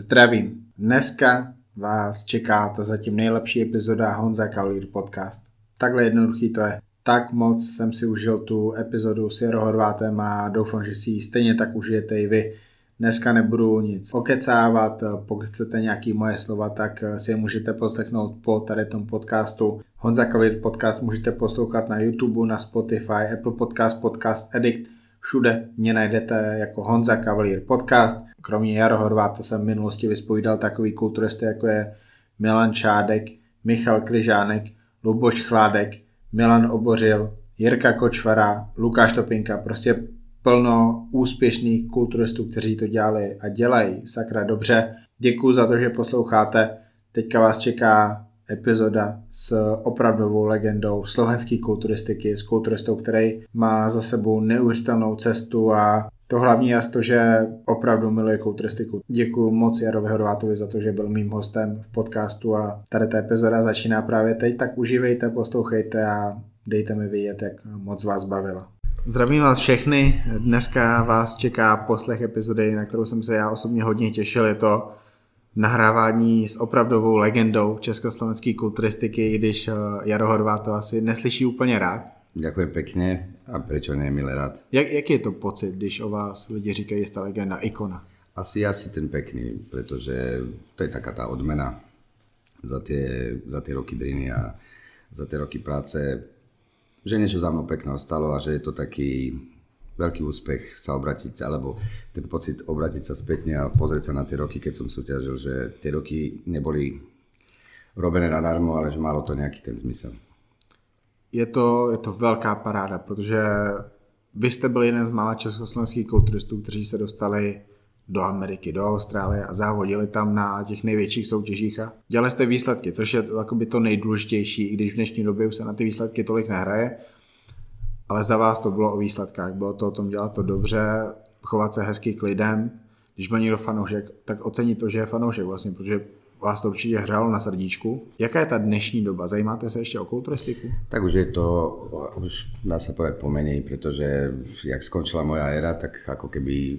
Zdravím. Dneska vás čeká ta zatím nejlepší epizoda Honza Kaulír podcast. Takhle jednoduchý to je. Tak moc jsem si užil tu epizodu s Jaro Horvátem a doufám, že si ji stejně tak užijete i vy. Dneska nebudu nic okecávat, pokud chcete nějaký moje slova, tak si je můžete poslechnout po tady tom podcastu. Honza Kaulír podcast můžete poslouchat na YouTube, na Spotify, Apple Podcast, Podcast Edit, všude mě najdete jako Honza Cavalier Podcast. Kromě Jaro Horváta jsem v minulosti vyspovídal takový kulturisty, jako je Milan Čádek, Michal Kryžánek, Luboš Chládek, Milan Obořil, Jirka Kočvara, Lukáš Topinka, prostě plno úspěšných kulturistů, kteří to dělali a dělají sakra dobře. Děkuji za to, že posloucháte. Teďka vás čeká epizoda s opravdovou legendou slovenské kulturistiky, s kulturistou, který má za sebou neuvěřitelnou cestu a to hlavní je to, že opravdu miluje kulturistiku. Děkuji moc Jarovi Horvátovi za to, že byl mým hostem v podcastu a tady ta epizoda začíná právě teď, tak užívejte, poslouchejte a dejte mi vědět, jak moc vás bavila. Zdravím vás všechny, dneska vás čeká poslech epizody, na kterou jsem se já osobně hodně těšil, je to nahrávání s opravdovou legendou československé kulturistiky, když eh, Jaro Horvát to asi neslyší úplně rád. Ďakujem pekne a prečo nie, milé rád. Jak, jaký je to pocit, když o vás lidi říkají, že jste legenda, ikona? Asi, asi ten pekný, pretože to je taká tá odmena za tie, za tie roky driny a za tie roky práce, že niečo za mnou pekného stalo a že je to taký veľký úspech sa obratiť, alebo ten pocit obratiť sa spätne a pozrieť sa na tie roky, keď som súťažil, že tie roky neboli robené nadarmo, ale že malo to nejaký ten zmysel. Je to, je to velká paráda, protože vy jste byl jeden z mála československých kulturistů, kteří se dostali do Ameriky, do Austrálie a závodili tam na těch největších soutěžích a dělali jste výsledky, což je to nejdůležitější, i když v dnešní době už se na ty výsledky tolik nehraje, ale za vás to bylo o výsledkách, bylo to o tom dělat to dobře, chovat se hezky k lidem, když byl někdo fanoušek, tak ocení to, že je fanoušek vlastně, protože vás to určitě hrálo na srdíčku. Jaká je ta dnešní doba? Zajímáte se ještě o kulturistiku? Tak už je to, už dá sa povedať pomenej, pretože jak skončila moja éra, tak ako keby,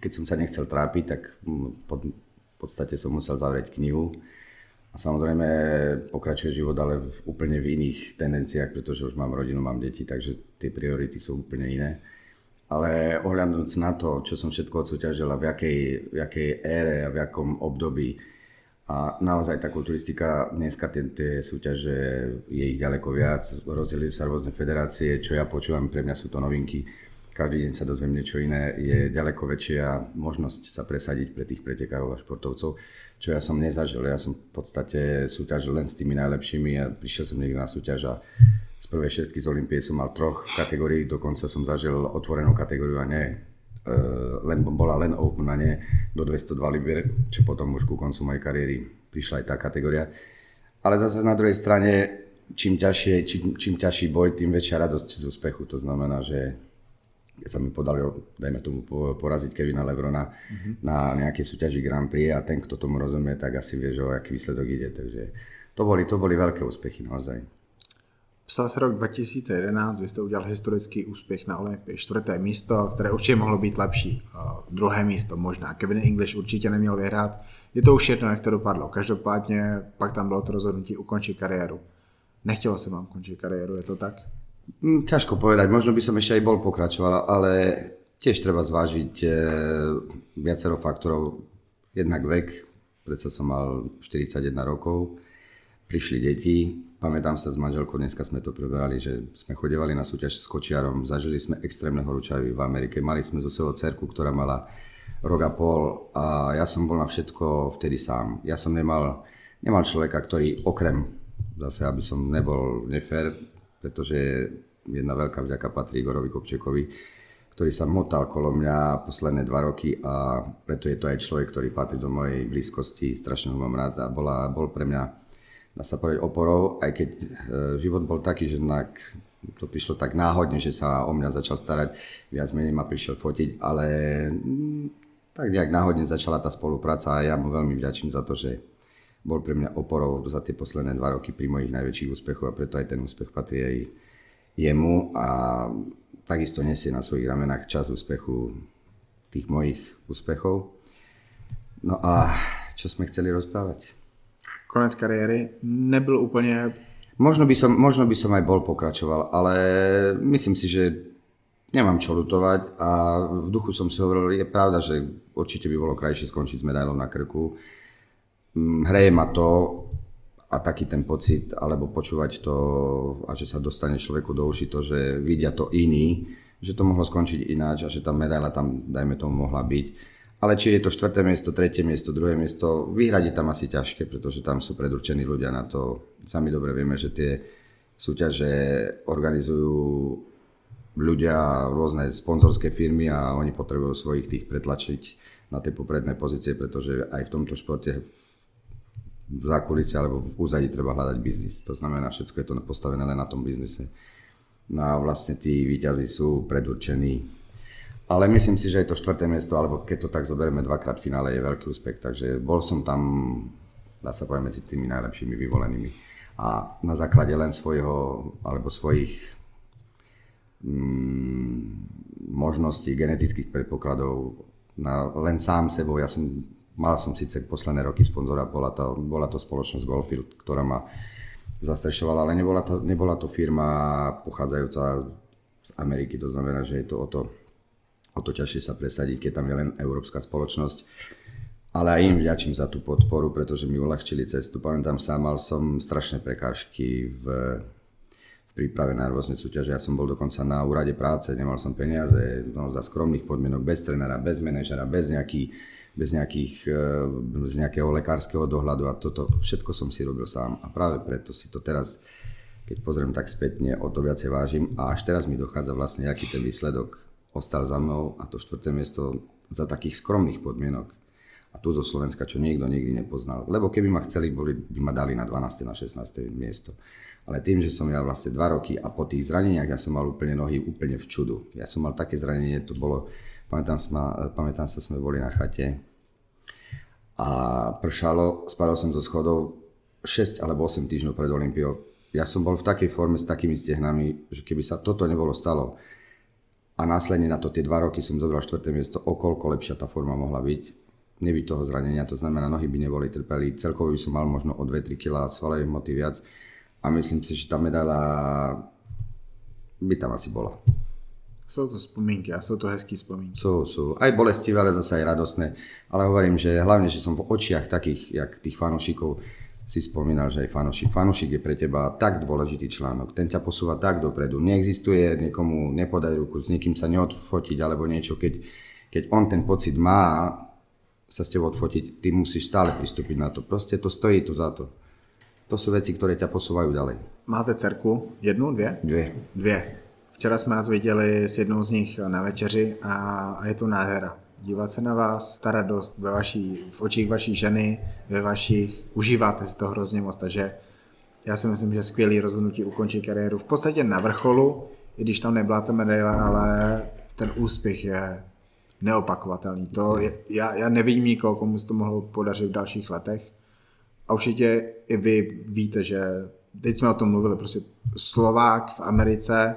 keď som sa nechcel trápiť, tak v podstate som musel zavrieť knihu samozrejme pokračuje život, ale v, úplne v iných tendenciách, pretože už mám rodinu, mám deti, takže tie priority sú úplne iné. Ale ohľadnúc na to, čo som všetko odsúťažil a v jakej, v jakej ére a v jakom období, a naozaj tá kulturistika, dneska tie, tie súťaže, je ich ďaleko viac, rozdelili sa rôzne federácie, čo ja počúvam, pre mňa sú to novinky. Každý deň sa dozviem niečo iné, je ďaleko väčšia možnosť sa presadiť pre tých pretekárov a športovcov čo ja som nezažil. Ja som v podstate súťažil len s tými najlepšími a prišiel som niekde na súťaž a z prvej šestky z Olympie som mal troch v kategórii, dokonca som zažil otvorenú kategóriu a nie e, len, bola len Open a nie do 202 libier, čo potom už ku koncu mojej kariéry prišla aj tá kategória. Ale zase na druhej strane, čím, ťažšie, čím, čím ťažší boj, tým väčšia radosť z úspechu. To znamená, že sa mi podarilo, dajme tomu, poraziť Kevina Levrona mm-hmm. na nejakej súťaži Grand Prix a ten, kto tomu rozumie, tak asi vie, že o aký výsledok ide. Takže to boli, to boli veľké úspechy naozaj. Psal se rok 2011, vy jste udělal historický úspěch na Olympii. Čtvrté místo, které určitě mohlo být lepší. Druhé místo možná. Kevin English určitě neměl vyhrát. Je to už jedno, jak to dopadlo. Každopádně pak tam bylo to rozhodnutí ukončit kariéru. Nechtělo se vám končit kariéru, je to tak? Hm, ťažko povedať, možno by som ešte aj bol pokračoval, ale tiež treba zvážiť e, viacero faktorov. Jednak vek, predsa som mal 41 rokov, prišli deti, pamätám sa s manželkou, dneska sme to preberali, že sme chodevali na súťaž s kočiarom, zažili sme extrémne horúčavy v Amerike, mali sme zo sebou cerku, ktorá mala rok a pol a ja som bol na všetko vtedy sám. Ja som nemal, nemal človeka, ktorý okrem, zase aby som nebol nefér, pretože jedna veľká vďaka patrí Igorovi Kopčekovi, ktorý sa motal kolo mňa posledné dva roky a preto je to aj človek, ktorý patrí do mojej blízkosti, strašne ho mám rád a bola, bol pre mňa, dá sa povedať, oporou, aj keď e, život bol taký, že nak, to prišlo tak náhodne, že sa o mňa začal starať, viac menej ma prišiel fotiť, ale mm, tak nejak náhodne začala tá spolupráca a ja mu veľmi vďačím za to, že bol pre mňa oporou za tie posledné dva roky pri mojich najväčších úspechoch a preto aj ten úspech patrí aj jemu a takisto nesie na svojich ramenách čas úspechu tých mojich úspechov. No a čo sme chceli rozprávať? Konec kariéry nebyl úplne... Možno by, som, možno by som aj bol pokračoval, ale myslím si, že nemám čo lutovať a v duchu som si hovoril, je pravda, že určite by bolo krajšie skončiť s medailou na krku. Mm, hreje ma to a taký ten pocit, alebo počúvať to a že sa dostane človeku do uši to, že vidia to iní, že to mohlo skončiť ináč a že tá medaila tam, dajme tomu, mohla byť ale či je to štvrté miesto, tretie miesto, druhé miesto, vyhradiť tam asi ťažké, pretože tam sú predurčení ľudia na to. Sami dobre vieme, že tie súťaže organizujú ľudia, rôzne sponzorské firmy a oni potrebujú svojich tých pretlačiť na tie popredné pozície, pretože aj v tomto športe v zákulisí alebo v úzadí treba hľadať biznis. To znamená, všetko je to postavené len na tom biznise. No a vlastne tí výťazí sú predurčení ale myslím si, že je to štvrté miesto, alebo keď to tak zoberieme dvakrát v finále, je veľký úspech. Takže bol som tam, dá sa povedať, medzi tými najlepšími vyvolenými. A na základe len svojho, alebo svojich mm, možností, genetických predpokladov, na, len sám sebou, ja som, mal som síce posledné roky sponzora, bola to, bola to spoločnosť Goldfield, ktorá ma zastrešovala, ale nebola to, nebola to firma pochádzajúca z Ameriky, to znamená, že je to o to o to ťažšie sa presadiť, keď tam je len európska spoločnosť. Ale aj im vďačím za tú podporu, pretože mi uľahčili cestu. Pamätám sa, mal som strašné prekážky v, v príprave na rôzne súťaže. Ja som bol dokonca na úrade práce, nemal som peniaze, no, za skromných podmienok, bez trénera, bez manažera, bez, nejaký, bez, nejakých, bez nejakého lekárskeho dohľadu a toto všetko som si robil sám. A práve preto si to teraz, keď pozriem tak spätne, o to viacej vážim a až teraz mi dochádza vlastne, aký ten výsledok ostal za mnou a to štvrté miesto za takých skromných podmienok. A tu zo Slovenska, čo nikto nikdy nepoznal. Lebo keby ma chceli, boli, by ma dali na 12. na 16. miesto. Ale tým, že som ja vlastne dva roky a po tých zraneniach ja som mal úplne nohy úplne v čudu. Ja som mal také zranenie, to bolo, pamätám sa, pamätám sa sme boli na chate a pršalo, spadol som zo schodov 6 alebo 8 týždňov pred Olympiou. Ja som bol v takej forme s takými stehnami, že keby sa toto nebolo stalo, a následne na to tie dva roky som zobral štvrté miesto, okolko lepšia tá forma mohla byť. Nebyť toho zranenia, to znamená, nohy by neboli trpeli, celkovo by som mal možno o 2-3 kg svalových moty viac a myslím si, že tá medaila by tam asi bola. Sú to spomínky a sú to hezký spomínky. Sú, sú. Aj bolestivé, ale zase aj radosné. Ale hovorím, že hlavne, že som v očiach takých, jak tých fanúšikov, si spomínal, že aj fanošik. Fanošik je pre teba tak dôležitý článok, ten ťa posúva tak dopredu. Neexistuje niekomu nepodaj ruku, s niekým sa neodfotiť alebo niečo, keď, keď on ten pocit má sa s tebou odfotiť, ty musíš stále pristúpiť na to. Proste to stojí tu za to. To sú veci, ktoré ťa posúvajú ďalej. Máte dcerku? Jednu, dvě? Dvě. Dvě. Včera jsme vás viděli s jednou z nich na večeři a, je to nádhera dívat se na vás, ta radost ve vaší, v očích vaší ženy, ve vašich, užíváte si to hrozně moc, takže já si myslím, že skvělý rozhodnutí ukončit kariéru v podstatě na vrcholu, i když tam nebyla ta medaile, ale ten úspěch je neopakovatelný. To je, já, já nevidím nikoho, komu se to mohlo podařit v dalších letech. A určitě i vy víte, že teď jsme o tom mluvili, prostě Slovák v Americe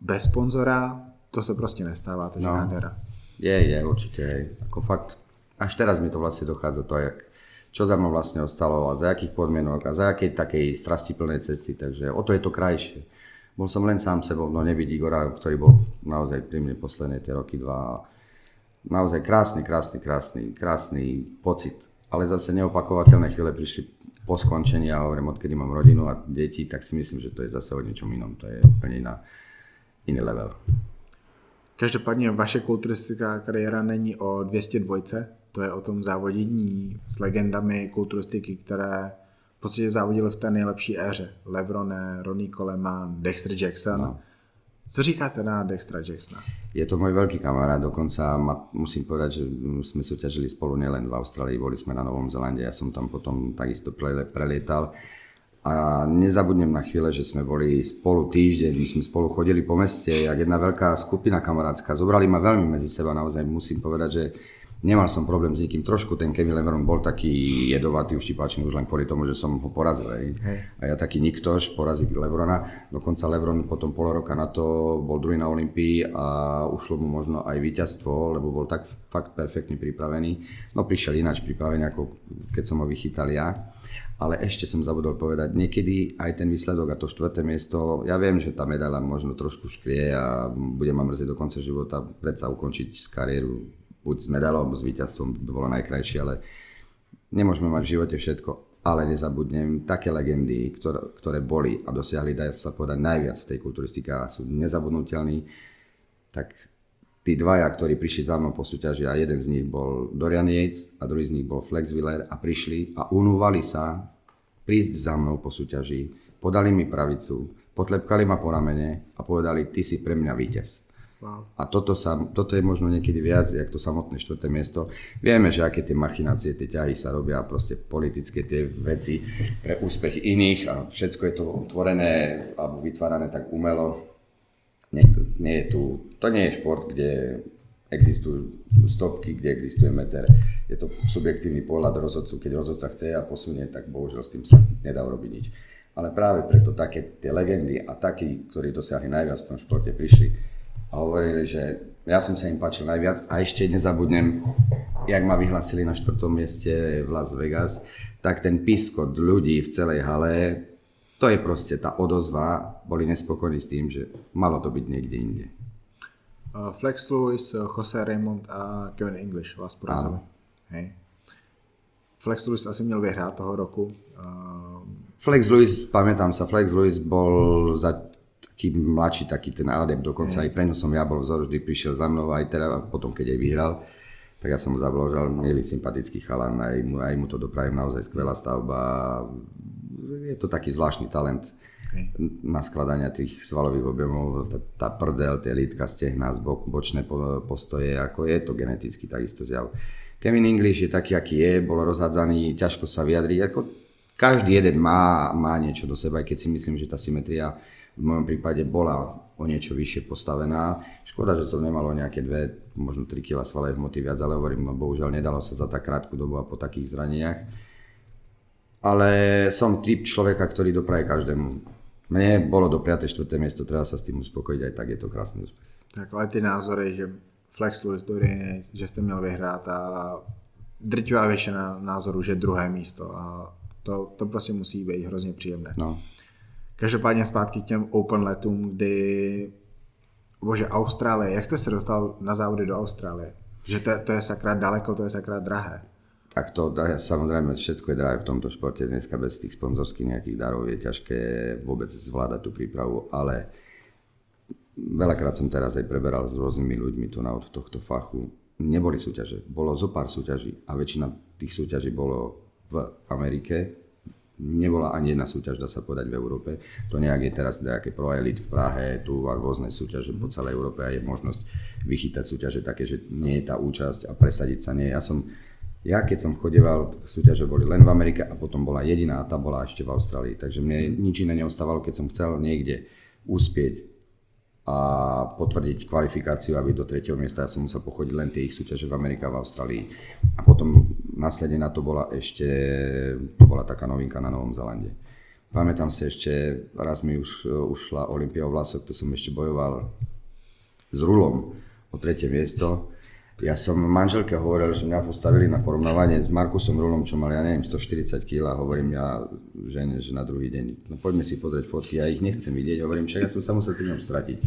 bez sponzora, to se prostě nestává, takže no. nádhera. Je, je, určite. Hej. Ako fakt, až teraz mi to vlastne dochádza to, jak, čo za mnou vlastne ostalo a za akých podmienok a za akej takej strastiplnej cesty, takže o to je to krajšie. Bol som len sám sebou, no nebyť Igora, ktorý bol naozaj pri mne posledné tie roky dva. Naozaj krásny, krásny, krásny, krásny pocit. Ale zase neopakovateľné chvíle prišli po skončení a hovorím, odkedy mám rodinu a deti, tak si myslím, že to je zase o niečom inom. To je úplne iná, iný level. Každopádně vaše kulturistická kariéra není o 202, to je o tom závodění s legendami kulturistiky, které v podstatě závodili v té nejlepší éře. Levrone, Ronnie Coleman, Dexter Jackson. No. Co říkáte na Dextra Jacksona? Je to môj veľký kamarát, dokonca ma, musím povedať, že sme súťažili spolu nielen v Austrálii, boli sme na Novom Zelande, ja som tam potom takisto prelietal a nezabudnem na chvíle, že sme boli spolu týždeň, my sme spolu chodili po meste, jak jedna veľká skupina kamarátska. Zobrali ma veľmi medzi seba, naozaj musím povedať, že Nemal som problém s nikým. Trošku ten Kevin Lebron bol taký jedovatý, uštipačný už len kvôli tomu, že som ho porazil. Hej. Hej. A ja taký niktož porazil Lebrona. Dokonca Lebron potom pol roka na to bol druhý na Olympii a ušlo mu možno aj víťazstvo, lebo bol tak fakt perfektne pripravený. No prišiel ináč pripravený, ako keď som ho vychytal ja. Ale ešte som zabudol povedať, niekedy aj ten výsledok a to štvrté miesto, ja viem, že tá medaila možno trošku škrie a bude ma mrzieť do konca života predsa ukončiť kariéru buď s medailou alebo s víťazstvom by bolo najkrajšie, ale nemôžeme mať v živote všetko. Ale nezabudnem, také legendy, ktoré, ktoré boli a dosiahli, dá sa povedať, najviac tej kulturistike a sú nezabudnutelní, tak tí dvaja, ktorí prišli za mnou po súťaži a jeden z nich bol Dorian Yates a druhý z nich bol Flex Wheeler a prišli a unúvali sa prísť za mnou po súťaži, podali mi pravicu, potlepkali ma po ramene a povedali, ty si pre mňa víťaz. A toto, sa, toto je možno niekedy viac, jak to samotné štvrté miesto. Vieme, že aké tie machinácie, tie ťahy sa robia, proste politické tie veci pre úspech iných a všetko je to tvorené alebo vytvárané tak umelo. Nie, nie je tu, to nie je šport, kde existujú stopky, kde existuje meter. Je to subjektívny pohľad rozhodcu, keď rozhodca chce a posunie, tak bohužiaľ s tým sa nedá urobiť nič. Ale práve preto také tie legendy a takí, ktorí dosiahli najviac v tom športe, prišli a hovorili, že ja som sa im páčil najviac a ešte nezabudnem, jak ma vyhlasili na štvrtom mieste v Las Vegas, tak ten piskot ľudí v celej hale, to je proste tá odozva, boli nespokojní s tým, že malo to byť niekde inde. Uh, Flex Lewis, Jose Raymond a Kevin English vás porazili. Hej. Flex Lewis asi měl vyhrát toho roku. Uh... Flex Lewis, pamätám sa, Flex Lewis bol za taký mladší, taký ten adept, dokonca aj pre som ja bol vzor, vždy prišiel za mnou, aj teda potom, keď aj vyhral, tak ja som mu zabložal, milý sympatický chalan, aj mu, aj mu to dopravím, naozaj skvelá stavba, je to taký zvláštny talent na skladania tých svalových objemov, tá, tá prdel, tie lítka, stehna, bok, bočné postoje, ako je to geneticky takisto zjav. Kevin English je taký, aký je, bol rozhádzaný, ťažko sa vyjadriť, ako každý jeden má, má niečo do seba, aj keď si myslím, že tá symetria v mojom prípade bola o niečo vyššie postavená. Škoda, že som nemal o nejaké dve, možno 3 kg svalej hmoty viac, ale hovorím, bohužiaľ nedalo sa za tak krátku dobu a po takých zraniach. Ale som typ človeka, ktorý dopraje každému. Mne bolo do 5. 4. miesto, treba sa s tým uspokojiť, aj tak je to krásny úspech. Tak ale ty názory, že Flex Lewis, Dorian, že jste měl vyhrát a drtivá většina názoru, že druhé místo a to, to prostě musí být hrozně příjemné. No. Každopádně zpátky k těm open letům, kdy bože, Austrálie, jak jste se dostal na závody do Austrálie? Že to, to je sakra daleko, to je sakra drahé. Tak to, samozrejme, všetko je drahé v tomto športe. Dneska bez tých sponzorských nejakých darov je ťažké vôbec zvládať tú prípravu, ale veľakrát som teraz aj preberal s rôznymi ľuďmi tu na od tohto fachu. Neboli súťaže, bolo zo pár súťaží a väčšina tých súťaží bolo v Amerike, nebola ani jedna súťaž, dá sa povedať, v Európe. To nejak je teraz nejaké Pro Elite v Prahe, tu a rôzne súťaže po celej Európe a je možnosť vychytať súťaže také, že nie je tá účasť a presadiť sa nie. Ja som, ja keď som chodeval, súťaže boli len v Amerike a potom bola jediná a tá bola ešte v Austrálii. Takže mne nič iné neostávalo, keď som chcel niekde uspieť a potvrdiť kvalifikáciu, aby do tretieho miesta ja som musel pochodiť len tie ich súťaže v Amerike a v Austrálii. A potom následne na to bola ešte, to bola taká novinka na Novom Zelande. Pamätám si ešte, raz mi už ušla Olympia v Vlasok, to som ešte bojoval s Rulom o tretie miesto ja som manželke hovoril, že mňa postavili na porovnávanie s Markusom Rulom, čo mal, ja neviem, 140 kg a hovorím ja žene, že na druhý deň, no poďme si pozrieť fotky, ja ich nechcem vidieť, hovorím, však ja som sa musel pri ňom stratiť.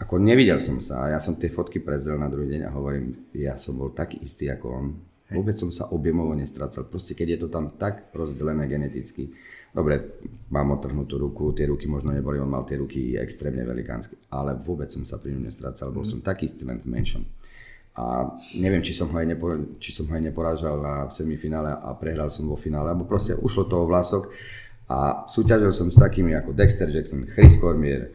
Ako nevidel som sa a ja som tie fotky prezrel na druhý deň a hovorím, ja som bol taký istý ako on. Vôbec som sa objemovo nestracal. Proste keď je to tam tak rozdelené geneticky. Dobre, mám otrhnutú ruku, tie ruky možno neboli, on mal tie ruky extrémne velikánske, ale vôbec som sa pri ňom nestracal. Bol mm. som taký istý len v menšom a neviem, či som ho aj, nepo, či som ho aj neporážal na semifinále a prehral som vo finále, alebo proste ušlo toho vlások a súťažil som s takými ako Dexter Jackson, Chris Cormier,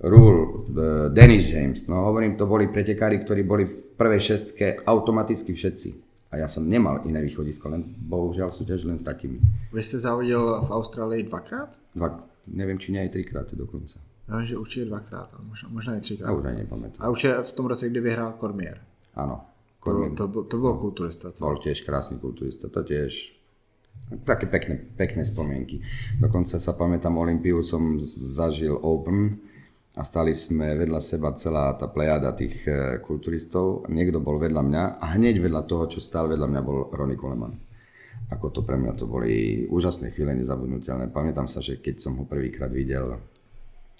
Rule, uh, Dennis James, no hovorím, to boli pretekári, ktorí boli v prvej šestke automaticky všetci. A ja som nemal iné východisko, len bohužiaľ súťaž len s takými. Vy ste zavodil v Austrálii dvakrát? Dva, neviem, či nie aj trikrát dokonca. Ja že určite dvakrát, možno, možno aj trikrát. A už aj nepamätám. A už je v tom roce, kdy vyhrál Cormier. Áno. To, to, to, to bol kulturista. Co? Bol tiež krásny kulturista, to tiež také pekné, pekné spomienky. Dokonca sa pamätám, Olympiu som zažil Open a stali sme vedľa seba celá tá plejada tých e, kulturistov. Niekto bol vedľa mňa a hneď vedľa toho, čo stál vedľa mňa, bol Ronny Coleman. Ako to pre mňa to boli úžasné chvíle, nezabudnutelné. Pamätám sa, že keď som ho prvýkrát videl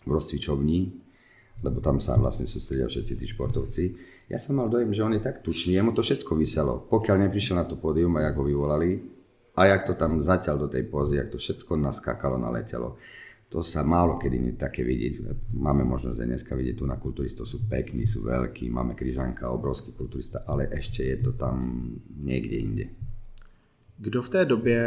v rozcvičovni, lebo tam sa vlastne sústredia všetci tí športovci. Ja som mal dojem, že on je tak tučný, jemu to všetko vyselo. Pokiaľ neprišiel na to pódium a jak ho vyvolali, a jak to tam zatiaľ do tej pózy, jak to všetko naskákalo, naletelo. To sa málo kedy také vidieť. Máme možnosť aj dneska vidieť tu na kulturistov, sú pekní, sú veľkí, máme Kryžanka, obrovský kulturista, ale ešte je to tam niekde inde. Kdo v té době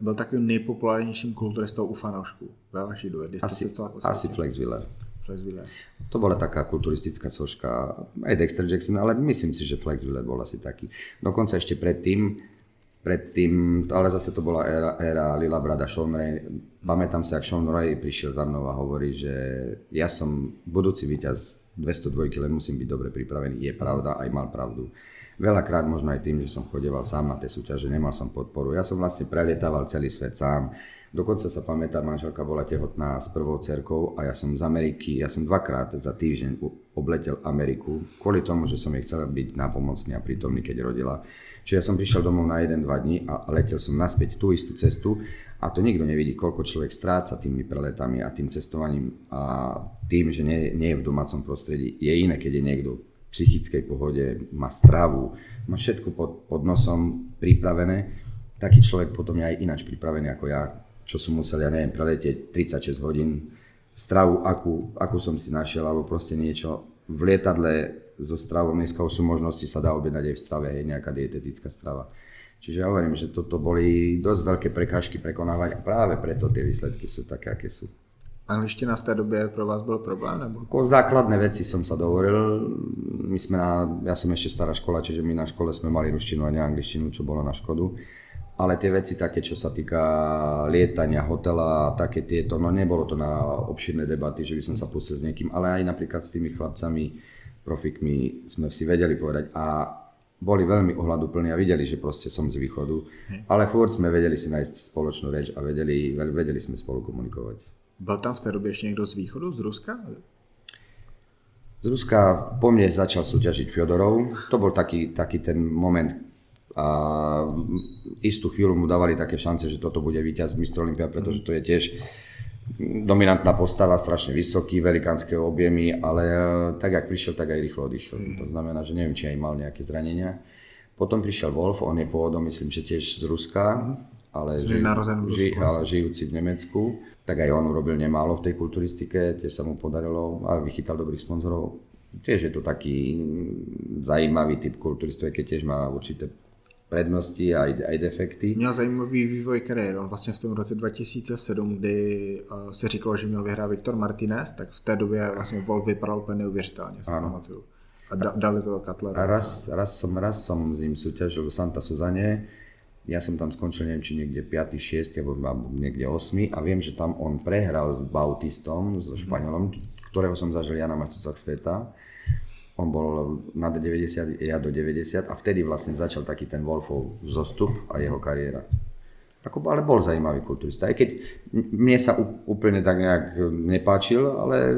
byl takovým nejpopulárnějším kulturistou u fanoušků ve vaší době? Asi, asi Flex Wheeler. Flex Wheeler. To bola taká kulturistická soška, aj Dexter Jackson, ale myslím si, že Flex Wheeler bol asi taký. Dokonca ešte predtým, predtým, ale zase to bola éra, éra Lila Brada Sean Ray. Pamätám sa, ak Sean Ray prišiel za mnou a hovorí, že ja som budúci víťaz 202, len musím byť dobre pripravený. Je pravda, aj mal pravdu. Veľakrát možno aj tým, že som chodeval sám na tie súťaže, nemal som podporu. Ja som vlastne prelietával celý svet sám. Dokonca sa pamätá, manželka bola tehotná s prvou cerkou a ja som z Ameriky, ja som dvakrát za týždeň obletel Ameriku kvôli tomu, že som jej chcel byť nápomocný a prítomný, keď rodila. Čiže ja som prišiel domov na 1-2 dní a letel som naspäť tú istú cestu a to nikto nevidí, koľko človek stráca tými preletami a tým cestovaním a tým, že nie, nie je v domácom prostredí. Je iné, keď je niekto psychickej pohode, má stravu, má všetko pod, pod nosom pripravené, taký človek potom je aj ináč pripravený ako ja, čo som musel, ja neviem, preletieť 36 hodín, stravu, akú, akú som si našiel, alebo proste niečo v lietadle so stravou, dneska už sú možnosti, sa dá objednať aj v strave, hej, nejaká dietetická strava. Čiže ja hovorím, že toto boli dosť veľké prekážky prekonávať a práve preto tie výsledky sú také, aké sú. Angličtina v té době pro vás byl problém? Nebo? Ako základné veci som sa dovoril. My sme na, ja som ešte stará škola, čiže my na škole sme mali ruštinu a neangličtinu, čo bolo na škodu. Ale tie veci také, čo sa týka lietania, hotela a také tieto, no nebolo to na obširné debaty, že by som sa pustil s niekým, ale aj napríklad s tými chlapcami, profikmi sme si vedeli povedať a boli veľmi ohľaduplní a videli, že proste som z východu, ale furt sme vedeli si nájsť spoločnú reč a vedeli, vedeli sme spolu komunikovať. Byl tam v té době ještě někdo z východu, z Ruska? Z Ruska po mne začal súťažiť Fjodorov. To bol taký, taký ten moment a istú chvíľu mu dávali také šance, že toto bude víťaz Mr. Olympia, pretože to je tiež dominantná postava, strašne vysoký, velikánske objemy, ale e, tak, jak prišiel, tak aj rýchlo odišiel. To znamená, že neviem, či aj mal nejaké zranenia. Potom prišiel Wolf, on je pôvodom, myslím, že tiež z Ruska, ale, ži, ži, ale žijúci v Nemecku tak aj on urobil nemálo v tej kulturistike, tiež sa mu podarilo a vychytal dobrých sponzorov. Tiež je to taký zajímavý typ kulturistov, keď tiež má určité prednosti a aj, aj defekty. Měl zajímavý vývoj kariéry. On vlastně v tom roce 2007, kdy uh, se říkalo, že měl vyhrát Viktor Martinez, tak v té době vlastně Wolf vypadal úplně neuvěřitelně, si pamatuju. A da, dali to Cutler. A raz, raz, som, raz som s ním súťažil v Santa Suzane ja som tam skončil, neviem, či niekde 5., 6. alebo niekde 8. a viem, že tam on prehral s Bautistom, so Španielom, ktorého som zažil ja na majstrovstvách sveta. On bol na 90, ja do 90 a vtedy vlastne začal taký ten Wolfov zostup a jeho kariéra. Ako, ale bol zaujímavý kulturista, aj keď mne sa úplne tak nejak nepáčil, ale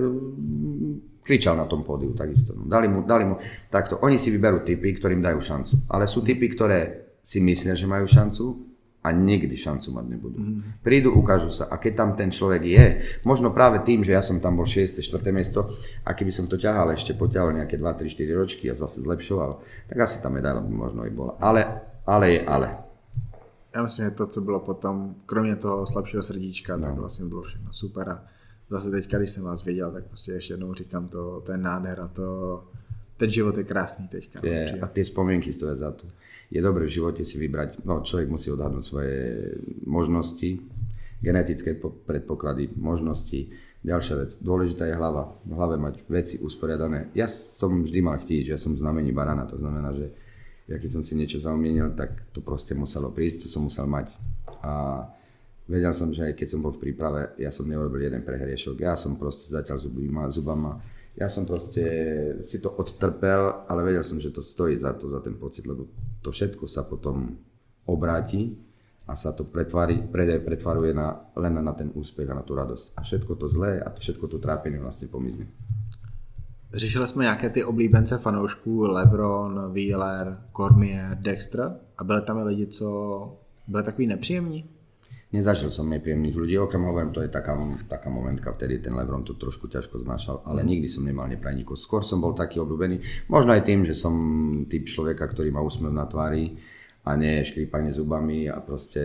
kričal na tom pódiu takisto. Dali mu, dali mu, takto, oni si vyberú typy, ktorým dajú šancu, ale sú typy, ktoré si myslia, že majú šancu a nikdy šancu mať nebudú. Mm. Prídu, ukážu sa. A keď tam ten človek je, možno práve tým, že ja som tam bol 6. 4. miesto a keby som to ťahal, ešte poťahal nejaké 2, 3, 4 ročky a zase zlepšoval, tak asi tá medaila by možno i bola. Ale, ale je ale. Já myslím, že to, co bylo potom, kromě toho slabšího srdíčka, no. tak vlastně bylo všechno super. A zase teďka, když jsem vás viděl, tak prostě ještě jednou říkám, to, to je nádhera, to, ten život je krásný teďka. Je, a tie spomienky stojí za to je dobré v živote si vybrať, no človek musí odhadnúť svoje možnosti, genetické predpoklady, možnosti. Ďalšia vec, dôležitá je hlava. V hlave mať veci usporiadané. Ja som vždy mal chtíť, že ja som znamení barana, to znamená, že ja keď som si niečo zaumienil, tak to proste muselo prísť, to som musel mať. A vedel som, že aj keď som bol v príprave, ja som neurobil jeden prehriešok. Ja som proste zatiaľ zubama, zubama Ja som proste si to odtrpel, ale vedel som, že to stojí za to, za ten pocit, lebo to všetko sa potom obráti a sa to pretvári, pretvaruje na, len na ten úspech a na tú radosť. A všetko to zlé a všetko to trápenie vlastne pomizne. Řešili jsme nějaké ty oblíbence fanoušků, Lebron, Wheeler, Cormier, Dexter a byli tam i lidi, co byli takový nepříjemní? Nezažil som nepríjemných ľudí, okrem hovorím, to je taká, taká momentka, vtedy ten Lebron to trošku ťažko znášal, ale nikdy som nemal neprajníkov. Skôr som bol taký obľúbený, možno aj tým, že som typ človeka, ktorý má úsmev na tvári a nie škrípanie zubami a proste,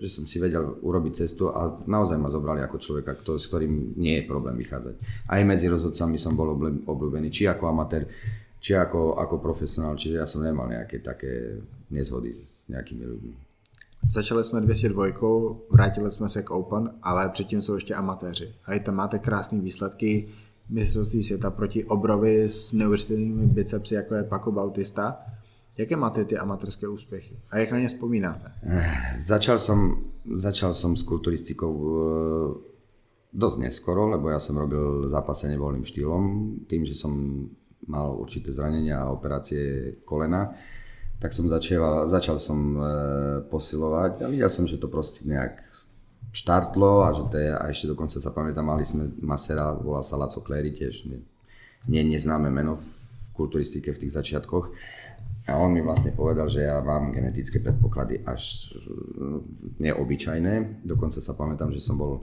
že som si vedel urobiť cestu a naozaj ma zobrali ako človeka, kto, s ktorým nie je problém vychádzať. Aj medzi rozhodcami som bol obľúbený, či ako amatér, či ako, ako profesionál, čiže ja som nemal nejaké také nezhody s nejakými ľuďmi. Začali jsme 202, vrátili jsme se k Open, ale předtím jsou ještě amatéři. A tam máte krásné výsledky mistrovství světa proti Obrovi s neuvěřitelnými bicepsy, jako je Paco Bautista. Jaké máte ty amatérské úspěchy? A jak na ně vzpomínáte? Začal som, začal som s kulturistikou eh, dosť neskoro, lebo ja som robil zápasenie voľným štýlom, tým, že som mal určité zranenia a operácie kolena tak som začal, začal som e, posilovať a videl som, že to proste nejak štartlo a že to je, a ešte dokonca sa pamätám, mali sme masera, volal sa Laco Clery, tiež nie, nie neznáme meno v kulturistike v tých začiatkoch. A on mi vlastne povedal, že ja mám genetické predpoklady až neobyčajné. Dokonca sa pamätám, že som bol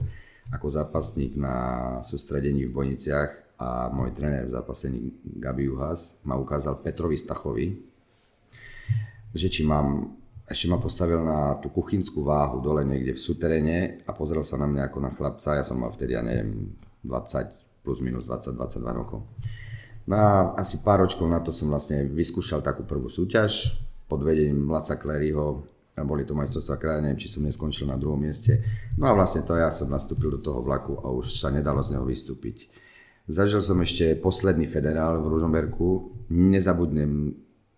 ako zápasník na sústredení v Bojniciach a môj tréner v zápasení Gabi Juhas ma ukázal Petrovi Stachovi, že či mám, ešte ma postavil na tú kuchynskú váhu dole niekde v suteréne a pozrel sa na mňa ako na chlapca, ja som mal vtedy, ja neviem, 20 plus minus 20-22 rokov. No a asi pár ročkov na to som vlastne vyskúšal takú prvú súťaž pod vedením Laca Kleryho a boli to majstrovstvá kraja, neviem, či som neskončil na druhom mieste. No a vlastne to ja som nastúpil do toho vlaku a už sa nedalo z neho vystúpiť. Zažil som ešte posledný federál v Ružomberku. Nezabudnem,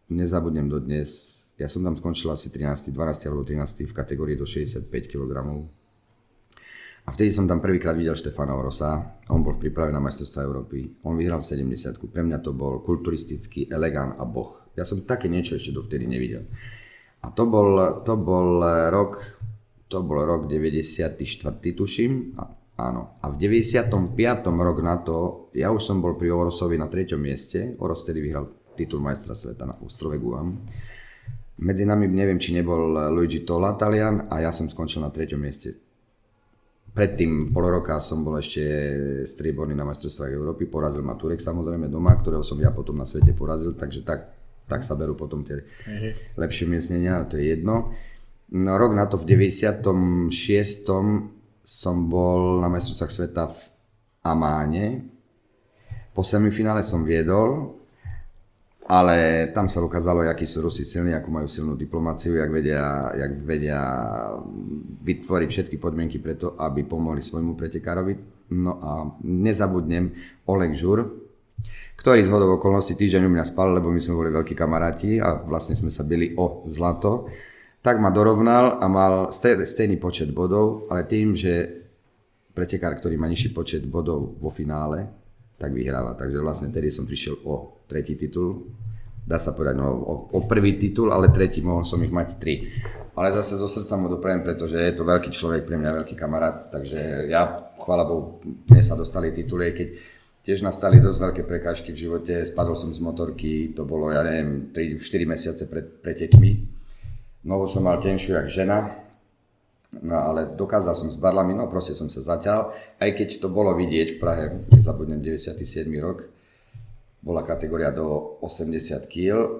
nezabudnem do dnes ja som tam skončil asi 13, 12 alebo 13 v kategórii do 65 kg. A vtedy som tam prvýkrát videl Štefana Orosa. On bol v príprave na majstrovstvá Európy. On vyhral 70 Pre mňa to bol kulturistický elegán a boh. Ja som také niečo ešte dovtedy nevidel. A to bol, to bol rok, to bol rok 94. tuším. A, áno. A v 95. rok na to, ja už som bol pri Orosovi na treťom mieste. Oros tedy vyhral titul majstra sveta na ostrove Guam. Medzi nami neviem, či nebol Luigi Tola Talian a ja som skončil na treťom mieste. Predtým pol roka som bol ešte strieborný na majstrovstvách Európy, porazil ma Turek samozrejme doma, ktorého som ja potom na svete porazil, takže tak, tak sa berú potom tie uh-huh. lepšie miestnenia, ale to je jedno. No rok na to v 96. som bol na majstrovstvách sveta v Amáne. Po semifinále som viedol, ale tam sa ukázalo, akí sú Rusi silní, akú majú silnú diplomáciu, jak vedia, jak vedia vytvoriť všetky podmienky preto, aby pomohli svojmu pretekárovi. No a nezabudnem Oleg Žur, ktorý z hodov okolností týždeň u mňa spal, lebo my sme boli veľkí kamaráti a vlastne sme sa byli o zlato, tak ma dorovnal a mal stejný počet bodov, ale tým, že pretekár, ktorý má nižší počet bodov vo finále, tak vyhráva. Takže vlastne tedy som prišiel o tretí titul. Dá sa povedať, no, o, o prvý titul, ale tretí, mohol som ich mať tri. Ale zase zo srdca mu doprajem, pretože je to veľký človek, pre mňa veľký kamarát, takže ja, chvála Bohu, mne sa dostali tituly, keď tiež nastali dosť veľké prekážky v živote, spadol som z motorky, to bolo, ja neviem, 3-4 mesiace pred pretekmi. Nohu som mal tenšiu jak žena, No ale dokázal som s barlami, no proste som sa zaťal, aj keď to bolo vidieť v Prahe, nezabudnem 97. rok, bola kategória do 80 kg,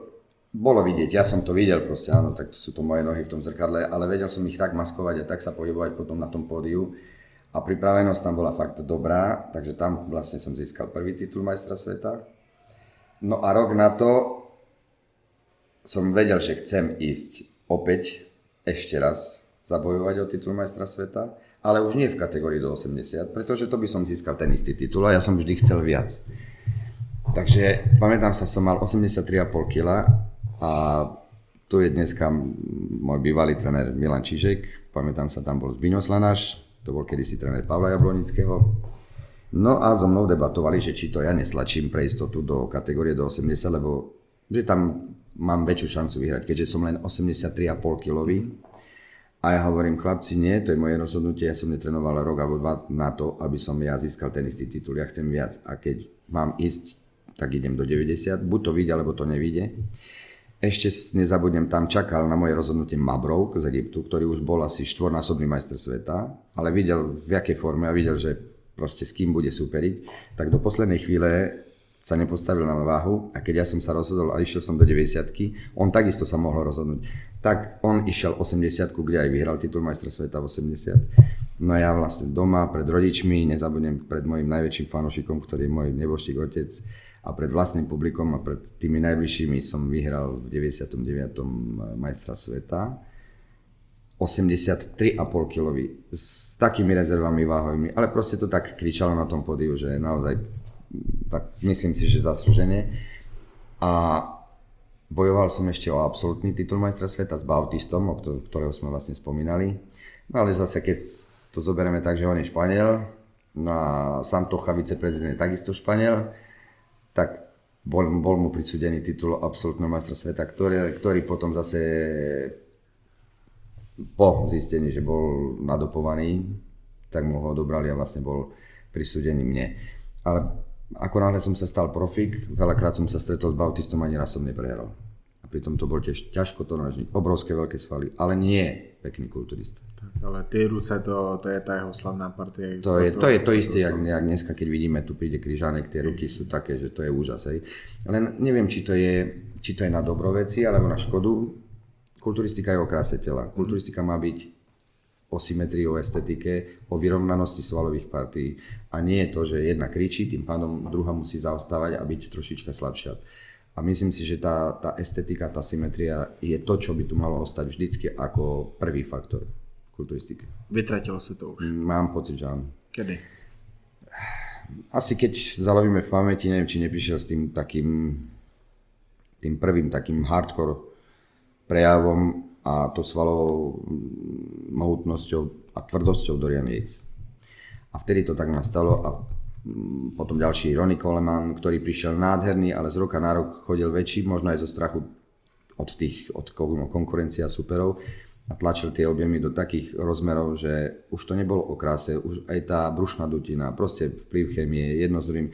bolo vidieť, ja som to videl proste, áno, tak sú to moje nohy v tom zrkadle, ale vedel som ich tak maskovať a tak sa pohybovať potom na tom pódiu a pripravenosť tam bola fakt dobrá, takže tam vlastne som získal prvý titul majstra sveta. No a rok na to som vedel, že chcem ísť opäť ešte raz zabojovať o titul majstra sveta, ale už nie v kategórii do 80, pretože to by som získal ten istý titul a ja som vždy chcel viac. Takže pamätám sa, som mal 83,5 kg a tu je dneska môj bývalý tréner Milan Čižek, pamätám sa, tam bol Zbiňo Slanaš, to bol kedysi tréner Pavla Jablonického. No a so mnou debatovali, že či to ja neslačím pre istotu do kategórie do 80, lebo že tam mám väčšiu šancu vyhrať, keďže som len 83,5 kg. A ja hovorím, chlapci, nie, to je moje rozhodnutie, ja som netrenoval rok alebo dva na to, aby som ja získal ten istý titul, ja chcem viac. A keď mám ísť, tak idem do 90, buď to vyjde, alebo to nevyjde. Ešte nezabudnem, tam čakal na moje rozhodnutie Mabrov z Egyptu, ktorý už bol asi štvornásobný majster sveta, ale videl v jakej forme a videl, že proste s kým bude superiť, tak do poslednej chvíle sa nepostavil na váhu a keď ja som sa rozhodol a išiel som do 90 on takisto sa mohol rozhodnúť. Tak on išiel 80 kde aj vyhral titul majstra sveta v 80. No ja vlastne doma pred rodičmi, nezabudnem pred mojim najväčším fanošikom, ktorý je môj neboštík otec a pred vlastným publikom a pred tými najbližšími som vyhral v 99. majstra sveta 83,5 kg s takými rezervami váhovými, ale proste to tak kričalo na tom podiu, že naozaj, tak myslím si, že zaslúžene. A bojoval som ešte o absolútny titul majstra sveta s Bautistom, o ktorého sme vlastne spomínali. No ale zase keď to zoberieme tak, že on je Španiel, no a sám to viceprezident je takisto Španiel, tak bol, bol mu prisúdený titul absolútneho majstra sveta, ktorý, ktorý potom zase po zistení, že bol nadopovaný, tak mu ho odobrali a vlastne bol prisúdený mne. Ale ako náhle som sa stal profik, veľakrát som sa stretol s Bautistom, ani raz som neprehral. A pritom to bol tiež ťažko nožník, obrovské veľké svaly, ale nie pekný kulturista. Tak, ale tie ruce, to, to je tá jeho slavná partia. To je to, je to isté, jak, jak dneska, keď vidíme, tu príde križánek, tie ruky sú také, že to je úžas. Hej. Len neviem, či to je, či to je na dobro veci, alebo na škodu, Kulturistika je o kráse tela. Kulturistika má byť o symetrii, o estetike, o vyrovnanosti svalových partí. A nie je to, že jedna kričí, tým pádom druhá musí zaostávať a byť trošička slabšia. A myslím si, že tá, tá estetika, tá symetria je to, čo by tu malo ostať vždycky ako prvý faktor v kulturistike. Vytratilo sa to už? Mám pocit, že áno. Kedy? Asi keď zalovíme v pamäti, neviem, či neprišiel s tým takým tým prvým takým hardcore prejavom a to svalovou mohutnosťou a tvrdosťou Dorian Yates. A vtedy to tak nastalo a mm, potom ďalší Ronnie Coleman, ktorý prišiel nádherný, ale z roka na rok chodil väčší, možno aj zo strachu od tých od konkurencia superov a tlačil tie objemy do takých rozmerov, že už to nebolo o kráse, už aj tá brušná dutina, proste vplyv chemie, jedno s druhým.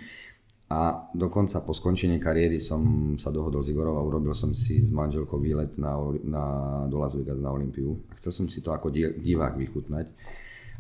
A dokonca po skončení kariéry som sa dohodol s Igorom a urobil som si s manželkou výlet na, na, do Las Vegas na Olympiu. A chcel som si to ako divák vychutnať.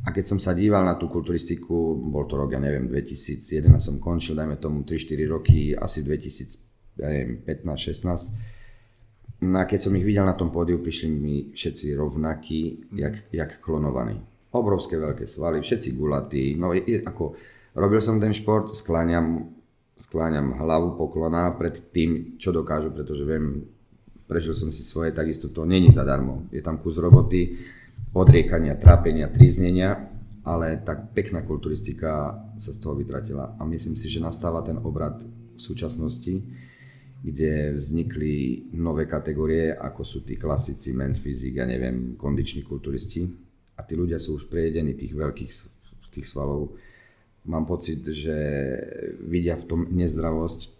A keď som sa díval na tú kulturistiku, bol to rok, ja neviem, 2011 som končil, dajme tomu 3-4 roky, asi 2015-16. No a keď som ich videl na tom pódiu, prišli mi všetci rovnakí, jak, jak klonovaní. Obrovské veľké svaly, všetci gulatí, no je, je, ako robil som ten šport, skláňam skláňam hlavu poklona pred tým, čo dokážu, pretože viem, prežil som si svoje, takisto to není zadarmo. Je tam kus roboty, odriekania, trápenia, triznenia, ale tak pekná kulturistika sa z toho vytratila. A myslím si, že nastáva ten obrad v súčasnosti, kde vznikli nové kategórie, ako sú tí klasici men's physique, ja neviem, kondiční kulturisti. A tí ľudia sú už prejedení tých veľkých tých svalov mám pocit, že vidia v tom nezdravosť.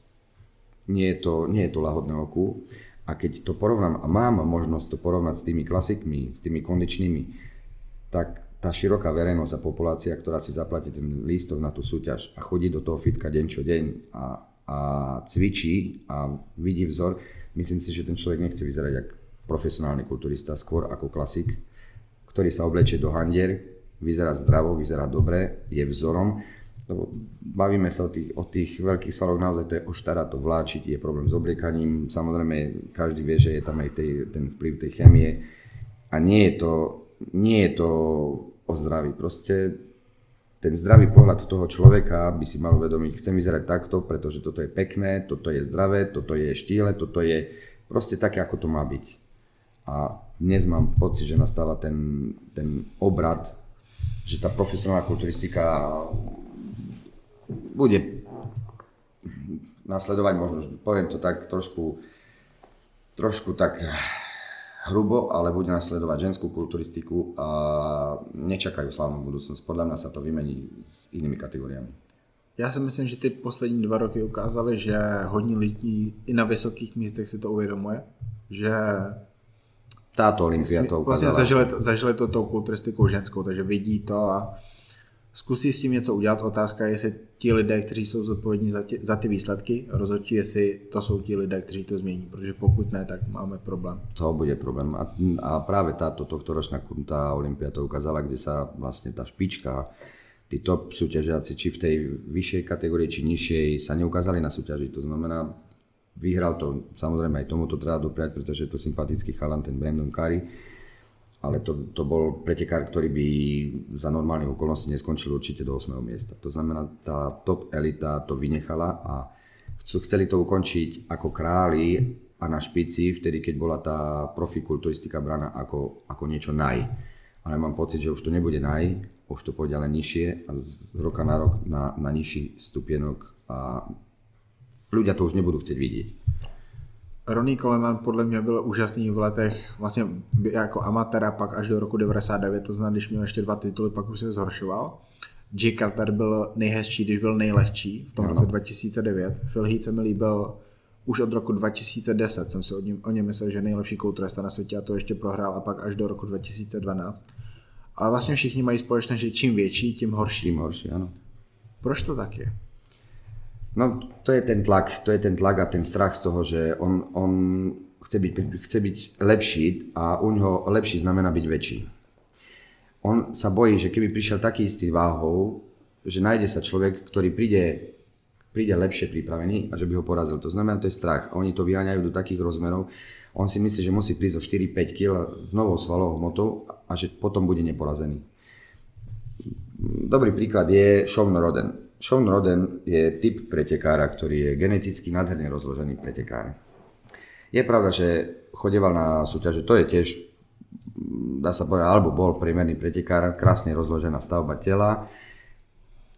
Nie je to, nie je to lahodné oku. A keď to porovnám, a mám možnosť to porovnať s tými klasikmi, s tými kondičnými, tak tá široká verejnosť a populácia, ktorá si zaplatí ten lístok na tú súťaž a chodí do toho fitka deň čo deň a, a cvičí a vidí vzor, myslím si, že ten človek nechce vyzerať ako profesionálny kulturista, skôr ako klasik, ktorý sa oblečie do handier, vyzerá zdravo, vyzerá dobre, je vzorom. Lebo bavíme sa o tých, o tých veľkých svaloch, naozaj to je oštara to vláčiť, je problém s obliekaním, samozrejme každý vie, že je tam aj tej, ten vplyv tej chemie a nie je to, nie je to o zdraví, proste ten zdravý pohľad toho človeka by si mal uvedomiť, chcem vyzerať takto, pretože toto je pekné, toto je zdravé, toto je štíle, toto je proste také, ako to má byť. A dnes mám pocit, že nastáva ten, ten obrad že tá profesionálna kulturistika bude nasledovať možno, poviem to tak trošku, trošku tak hrubo, ale bude nasledovať ženskú kulturistiku a nečakajú slavnú budúcnosť. Podľa mňa sa to vymení s inými kategóriami. Já si myslím, že ty poslední dva roky ukázaly, že hodně lidí i na vysokých místech si to uvědomuje, že táto olympia to vlastně ukázala. zažili, to, zažili to tou kulturistikou ženskou, takže vidí to a zkusí s tím něco udělat. Otázka je, jestli ti lidé, kteří jsou zodpovědní za, tě, za ty výsledky, rozhodčí, jestli to jsou ti lidé, kteří to změní, protože pokud ne, tak máme problém. To bude problém. A, a práve táto tohtoročná tá Olympia to ukázala, kde sa vlastne tá špička, tí top súťažiaci, či v tej vyššej kategórii, či nižšej, sa neukázali na súťaži. To znamená, vyhral to, samozrejme aj tomuto treba dopriať, pretože je to sympatický chalan, ten Brandon Curry, ale to, to bol pretekár, ktorý by za normálnych okolností neskončil určite do 8. miesta. To znamená, tá top elita to vynechala a chceli to ukončiť ako králi a na špici, vtedy keď bola tá profikulturistika braná ako, ako niečo naj. Ale mám pocit, že už to nebude naj, už to pôjde ale nižšie a z roka na rok na, na nižší stupienok a ľudia to už nebudú chcieť vidieť. Ronnie Coleman podle mě byl úžasný v letech vlastně jako amatér a pak až do roku 99, to znamená, když měl ještě dva tituly, pak už se zhoršoval. Jay Carter byl nejhezčí, když byl nejlehčí v tom roce 2009. Phil Heath se mi líbil už od roku 2010, jsem si o něm, o něm myslel, že nejlepší kulturista na světě a to ještě prohrál a pak až do roku 2012. Ale vlastně všichni mají společné, že čím větší, tím horší. Tým horší, áno. Proč to tak je? No to je ten tlak, to je ten tlak a ten strach z toho, že on, on chce, byť, chce byť lepší a u ňoho lepší znamená byť väčší. On sa bojí, že keby prišiel taký istý váhou, že nájde sa človek, ktorý príde, príde lepšie pripravený a že by ho porazil. To znamená, to je strach. A oni to vyháňajú do takých rozmerov. On si myslí, že musí prísť o 4-5 kg s novou svalovou hmotou a že potom bude neporazený. Dobrý príklad je Sean Roden. Sean Roden je typ pretekára, ktorý je geneticky nádherne rozložený pretekár. Je pravda, že chodeval na súťaže, to je tiež, dá sa povedať, alebo bol priemerný pretekár, krásne rozložená stavba tela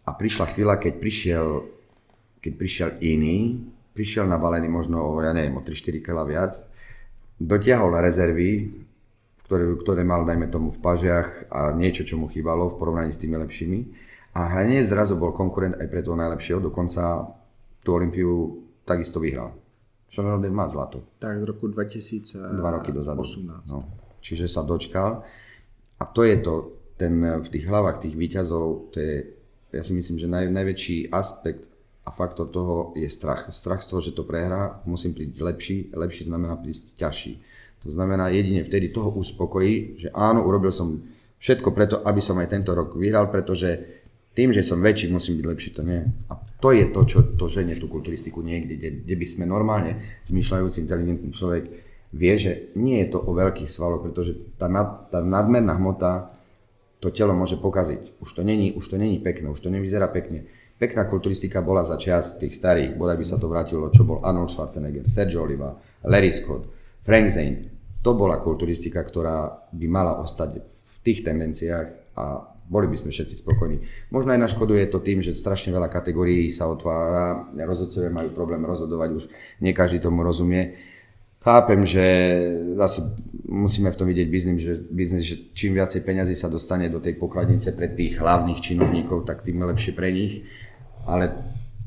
a prišla chvíľa, keď prišiel, keď prišiel iný, prišiel nabalený možno o, ja neviem, o 3-4 kg viac, dotiahol rezervy, ktoré, ktoré mal, dajme tomu, v pažiach a niečo, čo mu chýbalo v porovnaní s tými lepšími a hneď zrazu bol konkurent aj pre toho najlepšieho, dokonca tú Olympiu takisto vyhral. Sean Roden má zlato. Tak z roku 2018. Dva roky dozadu. No. Čiže sa dočkal. A to je to, ten, v tých hlavách tých výťazov, to je, ja si myslím, že naj, najväčší aspekt a faktor toho je strach. Strach z toho, že to prehrá, musím prísť lepší, lepší znamená prísť ťažší. To znamená, jedine vtedy toho uspokojí, že áno, urobil som všetko preto, aby som aj tento rok vyhral, pretože tým, že som väčší, musím byť lepší, to nie. A to je to, čo to ženie tú kulturistiku niekde, kde, kde by sme normálne zmyšľajúci inteligentný človek vie, že nie je to o veľkých svaloch, pretože tá, nad, tá nadmerná hmota to telo môže pokaziť. Už to není, už to není pekné, už to nevyzerá pekne. Pekná kulturistika bola za čas tých starých, bodaj by sa to vrátilo, čo bol Arnold Schwarzenegger, Sergio Oliva, Larry Scott, Frank Zane. To bola kulturistika, ktorá by mala ostať v tých tendenciách a boli by sme všetci spokojní. Možno aj na škodu je to tým, že strašne veľa kategórií sa otvára, rozhodcovia majú problém rozhodovať, už nie každý tomu rozumie. Chápem, že zase musíme v tom vidieť biznis, že, biznis, že čím viacej peňazí sa dostane do tej pokladnice pre tých hlavných činovníkov, tak tým lepšie pre nich. Ale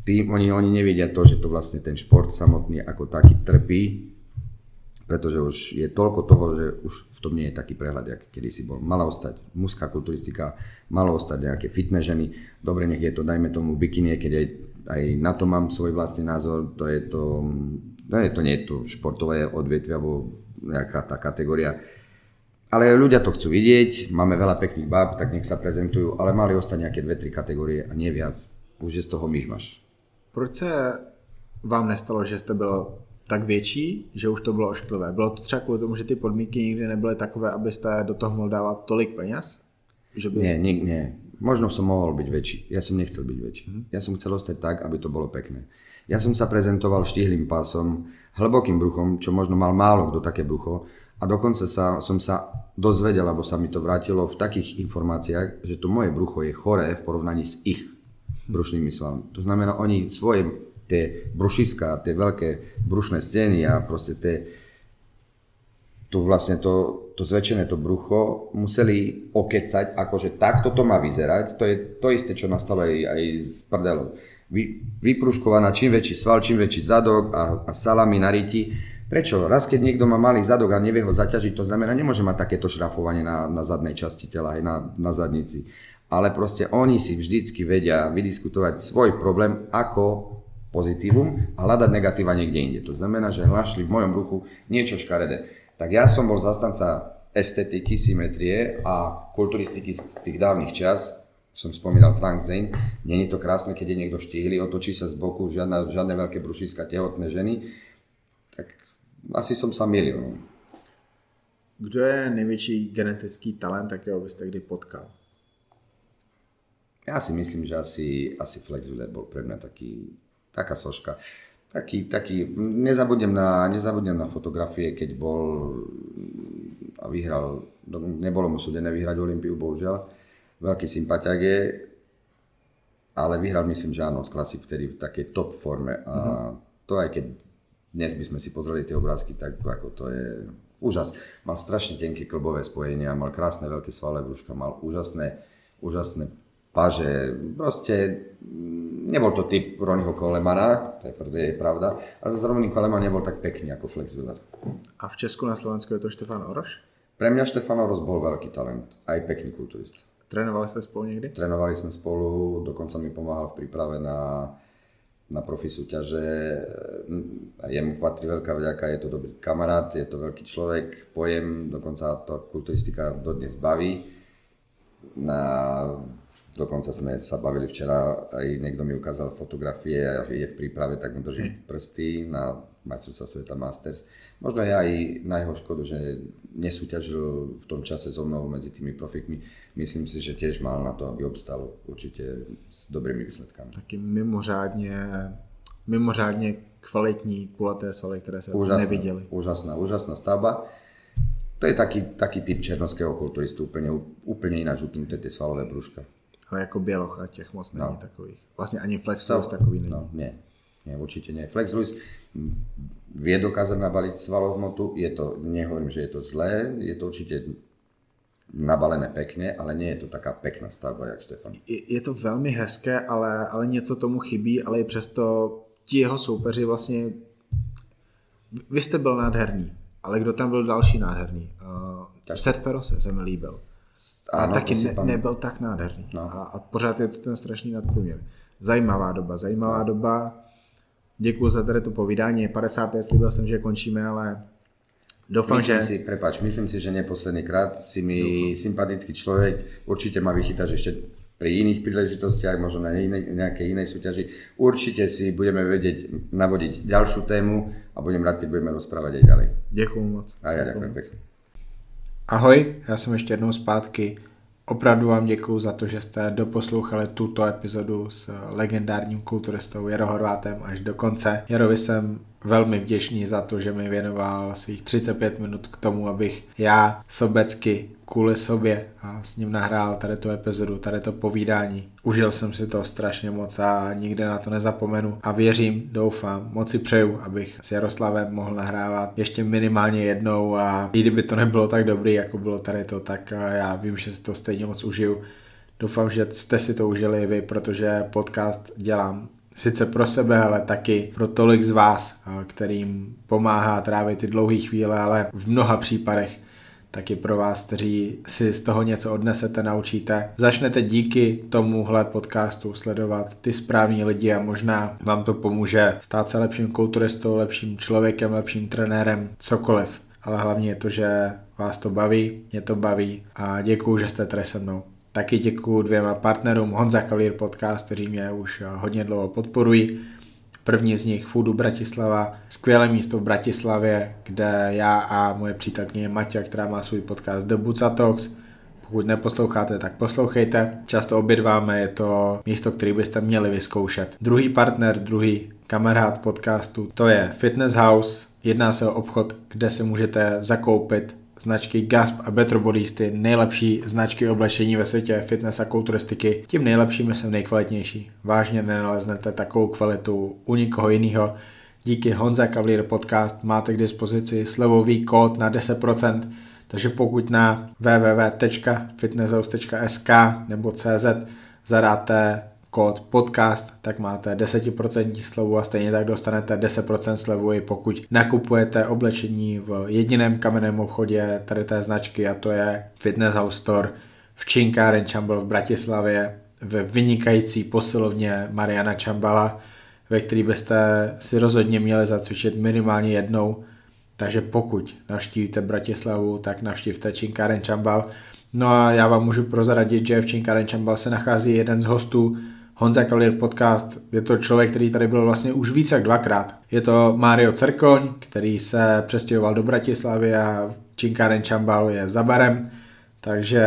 tým, oni, oni nevedia to, že to vlastne ten šport samotný ako taký trpí pretože už je toľko toho, že už v tom nie je taký prehľad, aký kedysi bol. Mala ostať mužská kulturistika, malo ostať nejaké fitné ženy, dobre, nech je to, dajme tomu bikini, keď aj, aj na to mám svoj vlastný názor, to je to, no je to nie je to športové odvetvie alebo nejaká tá kategória. Ale ľudia to chcú vidieť, máme veľa pekných báb, tak nech sa prezentujú, ale mali ostať nejaké dve, tri kategórie a nie viac. Už je z toho myšmaš. Proč se vám nestalo, že jste byl tak větší, že už to bylo ošklivé. Bylo to třeba kvůli tomu, že ty podmínky nikdy nebyly takové, abyste do toho mohl dávat tolik peněz? Že by... Nie, nie, nie. Možno som mohol byť väčší. Ja som nechcel byť väčší. Ja som chcel ostať tak, aby to bolo pekné. Ja som sa prezentoval štihlým pásom, hlbokým bruchom, čo možno mal málo kto také brucho. A dokonca sa, som sa dozvedel, alebo sa mi to vrátilo v takých informáciách, že to moje brucho je choré v porovnaní s ich brušnými svalmi. To znamená, oni svoje tie brušiska, tie veľké brušné steny a proste tie, tu vlastne to, to zväčšené to brucho museli okecať, akože takto to má vyzerať, to je to isté, čo nastalo aj, aj s prdelou. vy, vypruškovaná, čím väčší sval, čím väčší zadok a, a salami na riti. Prečo? Raz, keď niekto má malý zadok a nevie ho zaťažiť, to znamená, nemôže mať takéto šrafovanie na, na zadnej časti tela, aj na, na zadnici. Ale proste oni si vždycky vedia vydiskutovať svoj problém ako pozitívum a hľadať negatíva niekde inde. To znamená, že hľašli v mojom ruchu niečo škaredé. Tak ja som bol zastanca estetiky, symetrie a kulturistiky z tých dávnych čas, som spomínal Frank Zane, není to krásne, keď je niekto štíhly, otočí sa z boku, žiadne, žiadne veľké brušiska, tehotné ženy, tak asi som sa milil. No. Kdo je největší genetický talent, akého byste kdy potkal? Ja si myslím, že asi, asi Flex bol pre mňa taký, taká soška. Taký, taký, nezabudnem na, nezabudnem na fotografie, keď bol a vyhral, nebolo mu súdené vyhrať Olympiu, bohužiaľ. Veľký sympatiak je, ale vyhral myslím, že áno, klasik vtedy v takej top forme. A uh-huh. to aj keď dnes by sme si pozreli tie obrázky, tak ako to je úžas. Mal strašne tenké klbové spojenia, mal krásne veľké svalé brúška, mal úžasné, úžasné paže. Proste mm, nebol to typ Ronnieho Kolemana, to je, je pravda, ale zase Ronnie Koleman nebol tak pekný ako Flex Wheeler. A v Česku na Slovensku je to Štefan Oroš? Pre mňa Štefan Oroš bol veľký talent, aj pekný kulturista. Trénovali ste spolu niekdy? Trénovali sme spolu, dokonca mi pomáhal v príprave na, na profi súťaže. Jemu patrí veľká vďaka, je to dobrý kamarát, je to veľký človek, pojem, dokonca to kulturistika dodnes baví. Na, dokonca sme sa bavili včera, aj niekto mi ukázal fotografie, je v príprave, tak mu držím prsty na majstrovstva sveta Masters. Možno je aj na jeho škodu, že nesúťažil v tom čase so mnou medzi tými profikmi. Myslím si, že tiež mal na to, aby obstal určite s dobrými výsledkami. Taky mimořádně, mimořádně kvalitní kulaté svaly, které se úžasná, neviděli. Úžasná, úžasná stavba. To je taký, taký typ černovského kulturistu, úplne, úplne ináč upnuté tie svalové brúška. Ale jako Běloch a těch moc není no. takových. Vlastně ani Flex no, takový není. No, nie. Nie, určite nie. Flex Lewis vie dokázať nabaliť svalovú hmotu, je to, nehovorím, že je to zlé, je to určite nabalené pekne, ale nie je to taká pekná stavba, jak Štefan. Je, je to velmi hezké, ale, ale něco tomu chybí, ale i přesto ti jeho soupeři vlastně vy jste byl nádherný, ale kdo tam byl další nádherný? Uh, Seth Ferose se mi líbil. A ano, taky ne, nebyl tak nádherný. No. A, a pořád je to ten strašný nadprůměr. Zajímavá doba, zajímavá no. doba Děkuji za tady to povídání. 55 slíbil jsem, že končíme, ale Dúfam, myslím že... si, prepač, myslím si, že neposledný krát si mi Dúfam. sympatický človek, určite ma vychytáš ešte pri iných príležitostiach, možno na inej, nejakej inej súťaži. Určite si budeme vedieť navodiť ďalšiu tému a budem rád, keď budeme rozprávať aj ďalej. Ďakujem moc. A ja ďakujem pekne. Ahoj, já jsem ještě jednou zpátky. Opravdu vám děkuji za to, že jste doposlouchali tuto epizodu s legendárním kulturistou Jaro Horvátem až do konce. Jarovi jsem velmi vděčný za to, že mi věnoval svých 35 minut k tomu, abych já sobecky kvůli sobě a s ním nahrál tady tu epizodu, tady to povídání. Užil jsem si to strašně moc a nikde na to nezapomenu a věřím, doufám, moc si přeju, abych s Jaroslavem mohl nahrávat ještě minimálně jednou a i kdyby to nebylo tak dobrý, jako bylo tady to, tak já vím, že si to stejně moc užiju. Doufám, že jste si to užili vy, protože podcast dělám sice pro sebe, ale taky pro tolik z vás, kterým pomáhá trávit ty dlouhé chvíle, ale v mnoha případech taky pro vás, kteří si z toho něco odnesete, naučíte. Začnete díky tomuhle podcastu sledovat ty správní lidi a možná vám to pomůže stát se lepším kulturistou, lepším člověkem, lepším trenérem, cokoliv. Ale hlavně je to, že vás to baví, mě to baví a děkuju, že jste tady se mnou. Taky děkuji dvěma partnerům Honza Kalír Podcast, kteří mě už hodně dlouho podporují. První z nich Foodu Bratislava, skvělé místo v Bratislavě, kde já a moje přítelkyně Maťa, která má svůj podcast The Buca Talks, pokud neposloucháte, tak poslouchejte. Často obědváme, je to místo, které byste měli vyzkoušet. Druhý partner, druhý kamarád podcastu, to je Fitness House. Jedná se o obchod, kde se můžete zakoupit značky Gasp a Better Bodies, ty nejlepší značky oblečení ve světě fitness a kulturistiky, tím nejlepšími jsem nejkvalitnější. Vážně nenaleznete takovou kvalitu u nikoho jiného. Díky Honza Cavalier Podcast máte k dispozici slevový kód na 10%, takže pokud na www.fitnesshouse.sk nebo cz zadáte kód podcast, tak máte 10% slevu a stejně tak dostanete 10% slevu i pokud nakupujete oblečení v jediném kamenném obchodě tady té značky a to je Fitness House Store v Činkáren Čambal v Bratislavě ve vynikající posilovně Mariana Čambala, ve který byste si rozhodně měli zacvičit minimálně jednou. Takže pokud navštívíte Bratislavu, tak navštívte Činkáren Čambal. No a já vám můžu prozradit, že v Činkáren Čambal se nachází jeden z hostů Honza Kalir podcast. Je to člověk, který tady byl vlastně už více jak dvakrát. Je to Mario Cerkoň, který se přestěhoval do Bratislavy a Činkáren Čambal je za barem. Takže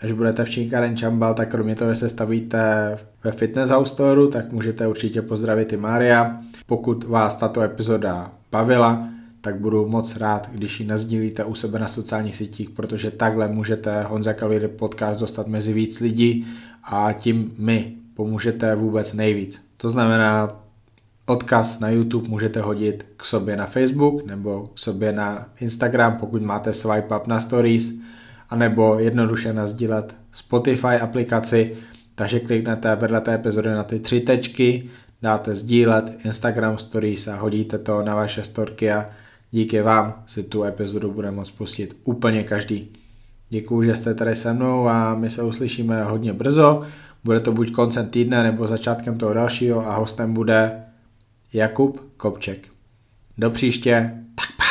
až budete v Činkáren Čambal, tak kromě toho, že se stavíte ve Fitness House Store, tak můžete určitě pozdravit i Mária. Pokud vás tato epizoda bavila, tak budu moc rád, když ji nazdílíte u sebe na sociálních sítích, protože takhle můžete Honza Kalíry podcast dostat mezi víc lidí a tím my pomůžete vůbec nejvíc. To znamená, odkaz na YouTube můžete hodit k sobě na Facebook nebo k sobě na Instagram, pokud máte swipe up na stories, anebo jednoduše nazdílet Spotify aplikaci, takže kliknete vedle té epizody na ty tři tečky, dáte sdílet Instagram stories a hodíte to na vaše storky a díky vám si tu epizodu bude moct pustit úplně každý. Děkuji, že jste tady se mnou a my se uslyšíme hodně brzo. Bude to buď koncem týdne nebo začátkem toho dalšího a hostem bude Jakub Kopček. Do příště, tak